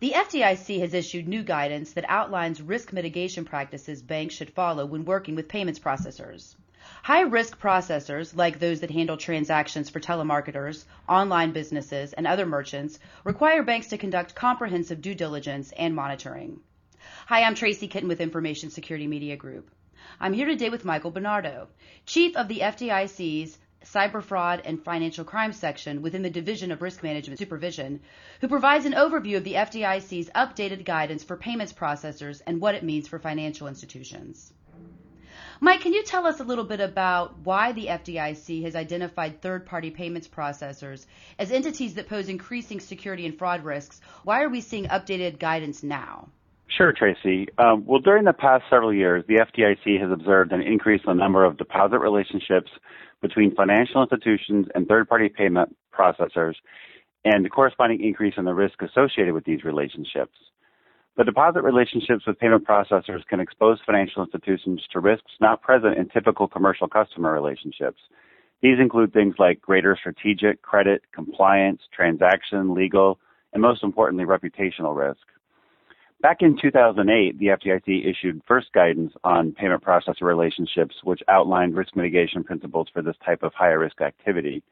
The FDIC has issued new guidance that outlines risk mitigation practices banks should follow when working with payments processors. High risk processors, like those that handle transactions for telemarketers, online businesses, and other merchants, require banks to conduct comprehensive due diligence and monitoring. Hi, I'm Tracy Kitten with Information Security Media Group. I'm here today with Michael Benardo, Chief of the FDIC's Cyber Fraud and Financial Crime section within the Division of Risk Management Supervision, who provides an overview of the FDIC's updated guidance for payments processors and what it means for financial institutions. Mike, can you tell us a little bit about why the FDIC has identified third party payments processors as entities that pose increasing security and fraud risks? Why are we seeing updated guidance now? Sure, Tracy. Um, well, during the past several years, the FDIC has observed an increase in the number of deposit relationships between financial institutions and third-party payment processors and the corresponding increase in the risk associated with these relationships. The deposit relationships with payment processors can expose financial institutions to risks not present in typical commercial customer relationships. These include things like greater strategic, credit, compliance, transaction, legal, and most importantly, reputational risk. Back in 2008, the FDIC issued first guidance on payment processor relationships, which outlined risk mitigation principles for this type of higher risk activity.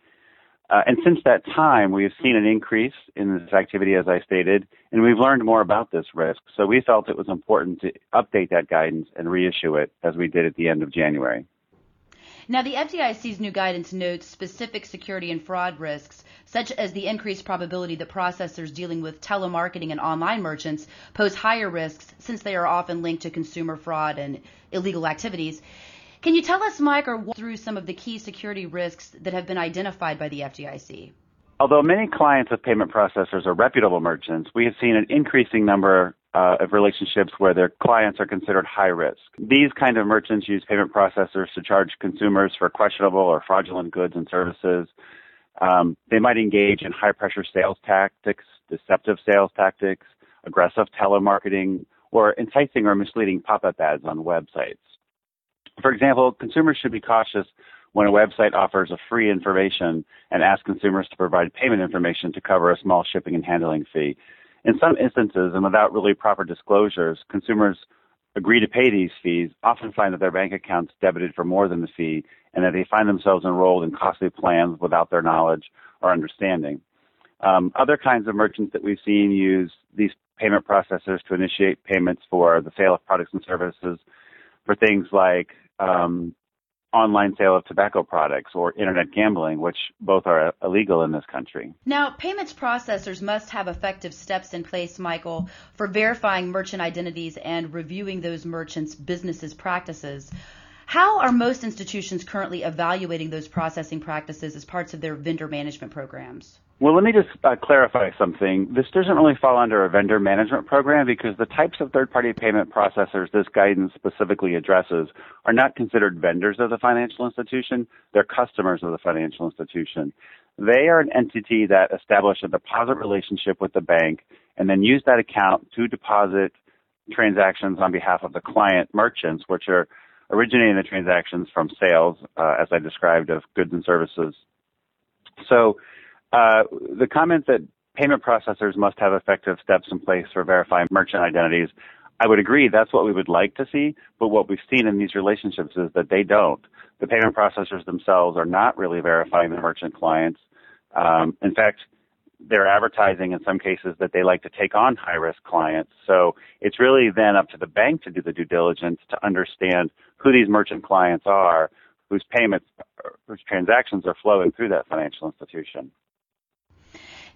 Uh, and since that time, we have seen an increase in this activity, as I stated, and we've learned more about this risk. So we felt it was important to update that guidance and reissue it as we did at the end of January. Now, the FDIC's new guidance notes specific security and fraud risks, such as the increased probability that processors dealing with telemarketing and online merchants pose higher risks since they are often linked to consumer fraud and illegal activities. Can you tell us, Mike, or walk through some of the key security risks that have been identified by the FDIC? Although many clients of payment processors are reputable merchants, we have seen an increasing number uh, of relationships where their clients are considered high risk. These kind of merchants use payment processors to charge consumers for questionable or fraudulent goods and services. Um, they might engage in high pressure sales tactics, deceptive sales tactics, aggressive telemarketing, or enticing or misleading pop up ads on websites. For example, consumers should be cautious when a website offers a free information and asks consumers to provide payment information to cover a small shipping and handling fee. In some instances, and without really proper disclosures, consumers agree to pay these fees, often find that their bank accounts debited for more than the fee, and that they find themselves enrolled in costly plans without their knowledge or understanding. Um, other kinds of merchants that we've seen use these payment processors to initiate payments for the sale of products and services for things like um, online sale of tobacco products or internet gambling, which both are illegal in this country. Now, payments processors must have effective steps in place, Michael, for verifying merchant identities and reviewing those merchants' businesses practices. How are most institutions currently evaluating those processing practices as parts of their vendor management programs? Well, let me just uh, clarify something. This doesn't really fall under a vendor management program because the types of third-party payment processors this guidance specifically addresses are not considered vendors of the financial institution. They're customers of the financial institution. They are an entity that establish a deposit relationship with the bank and then use that account to deposit transactions on behalf of the client merchants, which are originating the transactions from sales, uh, as I described, of goods and services. So uh, the comment that payment processors must have effective steps in place for verifying merchant identities, I would agree that's what we would like to see, but what we've seen in these relationships is that they don't. The payment processors themselves are not really verifying the merchant clients. Um, in fact, they're advertising in some cases that they like to take on high risk clients. So it's really then up to the bank to do the due diligence to understand who these merchant clients are, whose payments, whose transactions are flowing through that financial institution.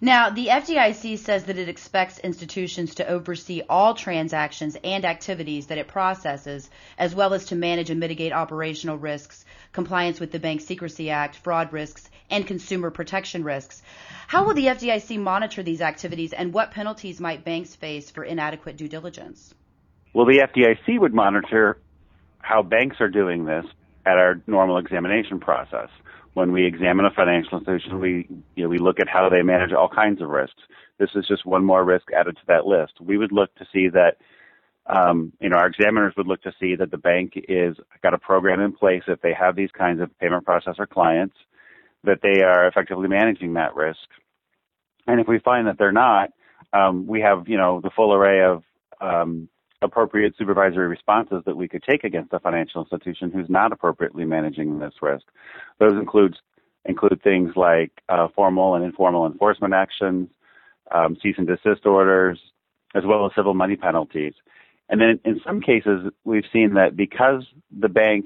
Now, the FDIC says that it expects institutions to oversee all transactions and activities that it processes, as well as to manage and mitigate operational risks, compliance with the Bank Secrecy Act, fraud risks, and consumer protection risks. How will the FDIC monitor these activities, and what penalties might banks face for inadequate due diligence? Well, the FDIC would monitor how banks are doing this at our normal examination process when we examine a financial institution, we you know, we look at how they manage all kinds of risks. This is just one more risk added to that list. We would look to see that um, you know our examiners would look to see that the bank is got a program in place if they have these kinds of payment processor clients that they are effectively managing that risk. And if we find that they're not, um, we have, you know, the full array of um, appropriate supervisory responses that we could take against a financial institution who's not appropriately managing this risk. Those include include things like uh, formal and informal enforcement actions, um, cease and desist orders, as well as civil money penalties. And then in some cases, we've seen that because the bank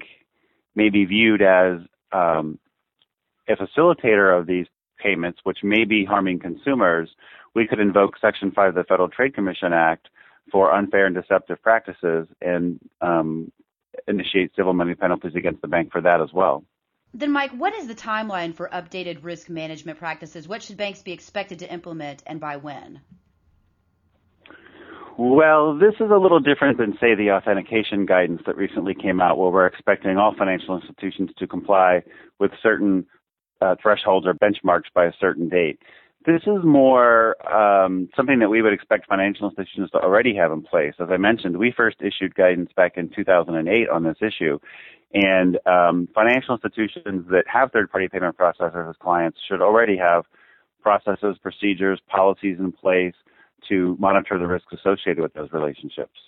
may be viewed as um, a facilitator of these payments, which may be harming consumers, we could invoke Section 5 of the Federal Trade Commission Act for unfair and deceptive practices and um, initiate civil money penalties against the bank for that as well. Then, Mike, what is the timeline for updated risk management practices? What should banks be expected to implement and by when? Well, this is a little different than, say, the authentication guidance that recently came out, where we're expecting all financial institutions to comply with certain uh, thresholds or benchmarks by a certain date. This is more um, something that we would expect financial institutions to already have in place. As I mentioned, we first issued guidance back in 2008 on this issue, and um, financial institutions that have third-party payment processors as clients should already have processes, procedures, policies in place to monitor the risks associated with those relationships.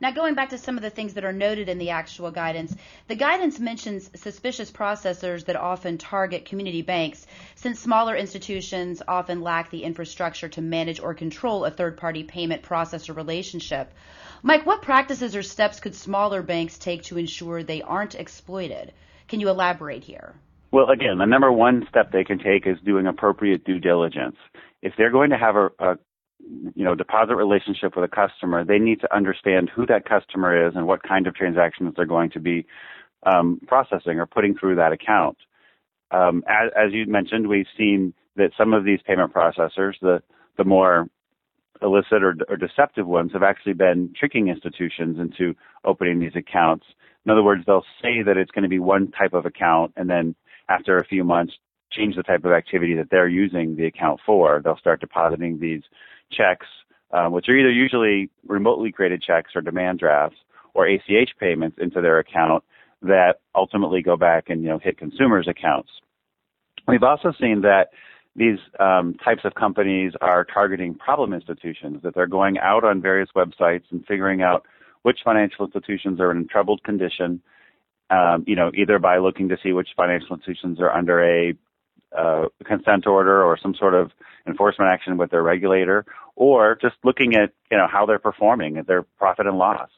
Now, going back to some of the things that are noted in the actual guidance, the guidance mentions suspicious processors that often target community banks, since smaller institutions often lack the infrastructure to manage or control a third party payment processor relationship. Mike, what practices or steps could smaller banks take to ensure they aren't exploited? Can you elaborate here? Well, again, the number one step they can take is doing appropriate due diligence. If they're going to have a, a you know deposit relationship with a customer, they need to understand who that customer is and what kind of transactions they're going to be um, processing or putting through that account. Um, as, as you mentioned, we've seen that some of these payment processors, the the more illicit or, or deceptive ones, have actually been tricking institutions into opening these accounts. In other words, they'll say that it's going to be one type of account, and then after a few months, change the type of activity that they're using the account for. They'll start depositing these checks, um, which are either usually remotely created checks or demand drafts or ACH payments into their account that ultimately go back and you know hit consumers' accounts. We've also seen that these um, types of companies are targeting problem institutions, that they're going out on various websites and figuring out which financial institutions are in troubled condition, um, you know, either by looking to see which financial institutions are under a uh, consent order or some sort of enforcement action with their regulator, or just looking at you know how they're performing, at their profit and loss,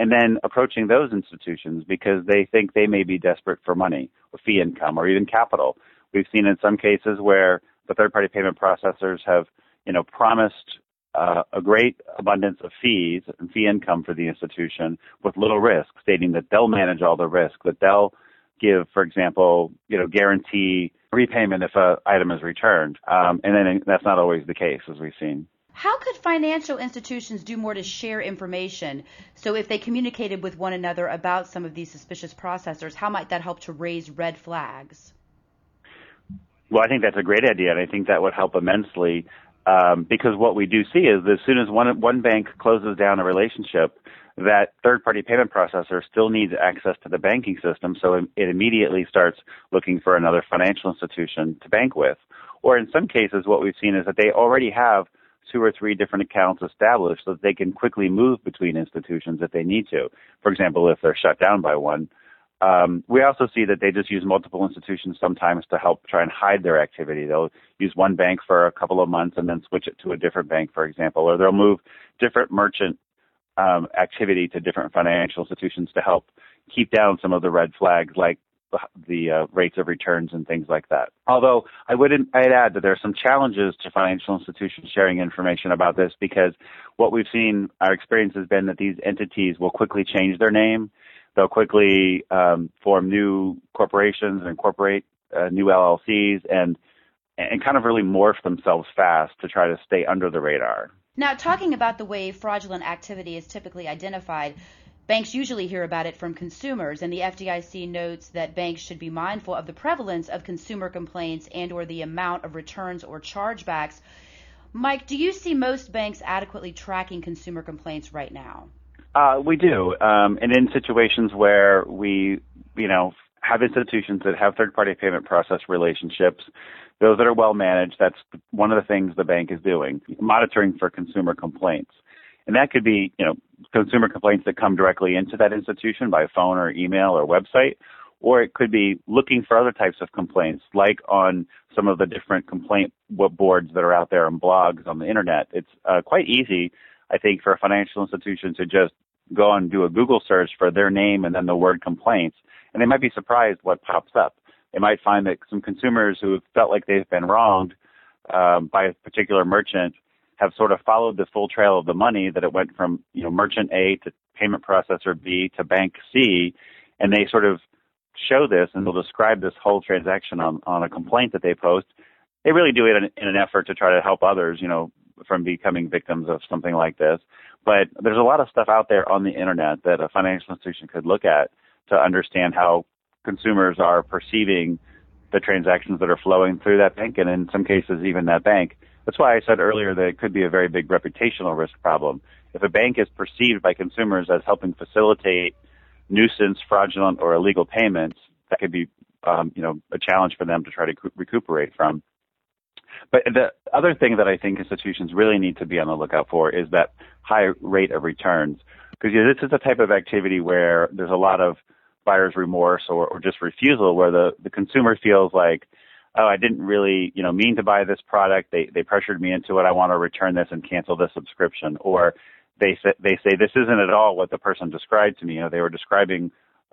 and then approaching those institutions because they think they may be desperate for money or fee income or even capital. We've seen in some cases where the third-party payment processors have you know promised uh, a great abundance of fees and fee income for the institution with little risk, stating that they'll manage all the risk, that they'll give, for example, you know, guarantee repayment if an item is returned. Um, and then that's not always the case, as we've seen. How could financial institutions do more to share information? So, if they communicated with one another about some of these suspicious processors, how might that help to raise red flags? Well, I think that's a great idea, and I think that would help immensely um, because what we do see is that as soon as one one bank closes down a relationship, that third-party payment processor still needs access to the banking system, so it, it immediately starts looking for another financial institution to bank with. Or in some cases, what we've seen is that they already have two or three different accounts established so that they can quickly move between institutions if they need to. For example, if they're shut down by one. Um, we also see that they just use multiple institutions sometimes to help try and hide their activity. They'll use one bank for a couple of months and then switch it to a different bank, for example, or they'll move different merchant um, activity to different financial institutions to help keep down some of the red flags like the uh, rates of returns and things like that. Although I would I'd add that there are some challenges to financial institutions sharing information about this because what we've seen, our experience has been that these entities will quickly change their name. They'll quickly um, form new corporations and incorporate uh, new LLCs and and kind of really morph themselves fast to try to stay under the radar. Now, talking about the way fraudulent activity is typically identified, banks usually hear about it from consumers, and the FDIC notes that banks should be mindful of the prevalence of consumer complaints and or the amount of returns or chargebacks. Mike, do you see most banks adequately tracking consumer complaints right now? Uh, we do, um, and in situations where we, you know, have institutions that have third-party payment process relationships, those that are well managed, that's one of the things the bank is doing, monitoring for consumer complaints. And that could be, you know, consumer complaints that come directly into that institution by phone or email or website, or it could be looking for other types of complaints, like on some of the different complaint boards that are out there and blogs on the internet. It's uh, quite easy, I think, for a financial institution to just go and do a Google search for their name and then the word complaints, and they might be surprised what pops up. They might find that some consumers who have felt like they've been wronged um, by a particular merchant have sort of followed the full trail of the money that it went from you know merchant A to payment processor B to bank C, and they sort of show this and they'll describe this whole transaction on on a complaint that they post. They really do it in, in an effort to try to help others, you know, from becoming victims of something like this. But there's a lot of stuff out there on the internet that a financial institution could look at to understand how consumers are perceiving the transactions that are flowing through that bank and in some cases even that bank. That's why I said earlier that it could be a very big reputational risk problem. If a bank is perceived by consumers as helping facilitate nuisance, fraudulent, or illegal payments, that could be, um, you know, a challenge for them to try to recuperate from. But the other thing that I think institutions really need to be on the lookout for is that high rate of returns. Because you know, this is a type of activity where there's a lot of buyer's remorse or, or just refusal where the, the consumer feels like, oh, I didn't really, you know, mean to buy this product. They, they pressured me into it. I want to return this and cancel the subscription. Or they say, they say this isn't at all what the person described to me. You know, they were describing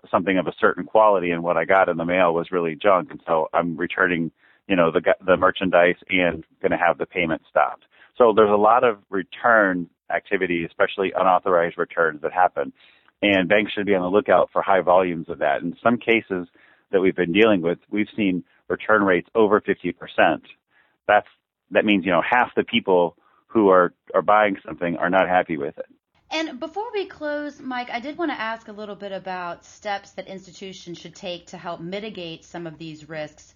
something of a certain quality and what I got in the mail was really junk. And so I'm returning you know, the, the merchandise and going to have the payment stopped. So there's a lot of return activity, especially unauthorized returns that happen. And banks should be on the lookout for high volumes of that. In some cases that we've been dealing with, we've seen return rates over 50%. That's, that means, you know, half the people who are, are buying something are not happy with it. And before we close, Mike, I did want to ask a little bit about steps that institutions should take to help mitigate some of these risks.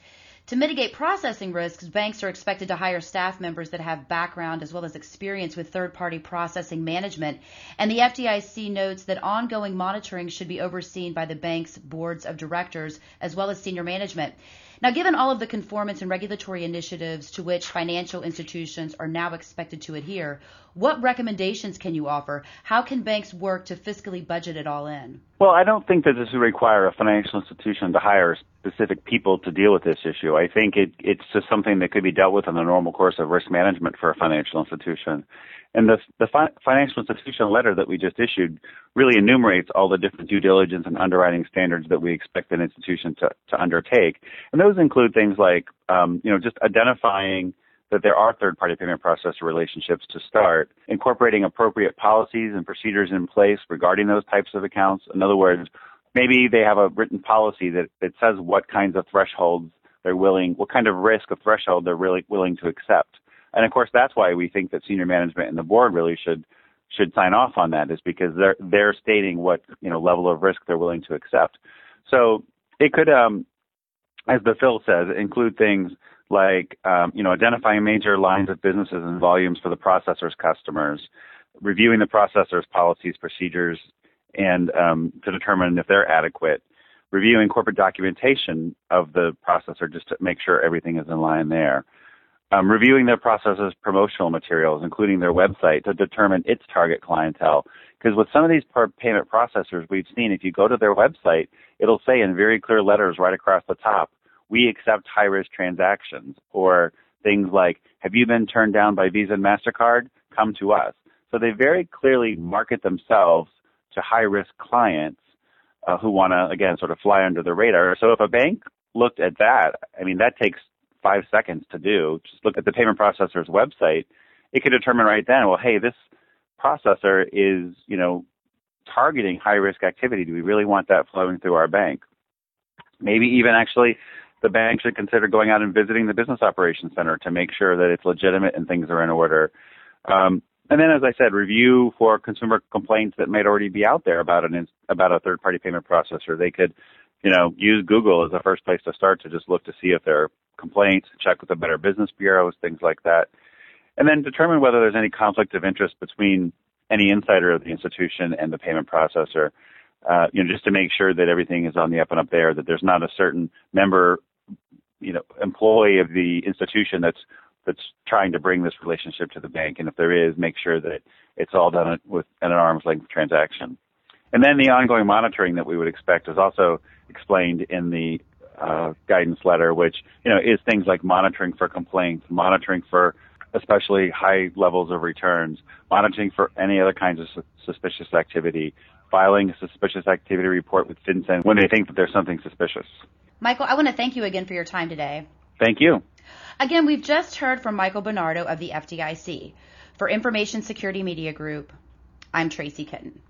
To mitigate processing risks, banks are expected to hire staff members that have background as well as experience with third party processing management. And the FDIC notes that ongoing monitoring should be overseen by the bank's boards of directors as well as senior management. Now, given all of the conformance and regulatory initiatives to which financial institutions are now expected to adhere, what recommendations can you offer? How can banks work to fiscally budget it all in? Well, I don't think that this would require a financial institution to hire specific people to deal with this issue. I think it, it's just something that could be dealt with in the normal course of risk management for a financial institution. And the, the fi- financial institution letter that we just issued really enumerates all the different due diligence and underwriting standards that we expect an institution to, to undertake. And those include things like, um, you know, just identifying that there are third-party payment processor relationships to start, incorporating appropriate policies and procedures in place regarding those types of accounts. In other words, maybe they have a written policy that, that says what kinds of thresholds they're willing, what kind of risk of threshold they're really willing to accept. And of course, that's why we think that senior management and the board really should should sign off on that, is because they're they're stating what you know level of risk they're willing to accept. So it could, um, as the FIL says, include things like um, you know identifying major lines of businesses and volumes for the processor's customers, reviewing the processor's policies, procedures, and um, to determine if they're adequate, reviewing corporate documentation of the processor just to make sure everything is in line there um, reviewing their processor's promotional materials, including their website, to determine its target clientele. Because with some of these payment processors we've seen, if you go to their website, it'll say in very clear letters right across the top, we accept high risk transactions, or things like, have you been turned down by Visa and MasterCard? Come to us. So they very clearly market themselves to high risk clients uh, who want to, again, sort of fly under the radar. So if a bank looked at that, I mean, that takes five seconds to do. Just look at the payment processor's website. It could determine right then, well, hey, this processor is, you know, targeting high risk activity. Do we really want that flowing through our bank? Maybe even actually the bank should consider going out and visiting the business operations center to make sure that it's legitimate and things are in order. Um, and then, as I said, review for consumer complaints that might already be out there about an about a third party payment processor. They could, you know, use Google as the first place to start to just look to see if there are complaints, check with the Better Business Bureaus, things like that, and then determine whether there's any conflict of interest between any insider of the institution and the payment processor. Uh, you know, just to make sure that everything is on the up and up there, that there's not a certain member you know employee of the institution that's that's trying to bring this relationship to the bank, and if there is, make sure that it's all done with an arm's length transaction. And then the ongoing monitoring that we would expect is also explained in the uh, guidance letter, which you know is things like monitoring for complaints, monitoring for especially high levels of returns, monitoring for any other kinds of su- suspicious activity, filing a suspicious activity report with FinCEN when they think that there's something suspicious. Michael, I want to thank you again for your time today. Thank you. Again, we've just heard from Michael Benardo of the FDIC. For Information Security Media Group, I'm Tracy Kitten.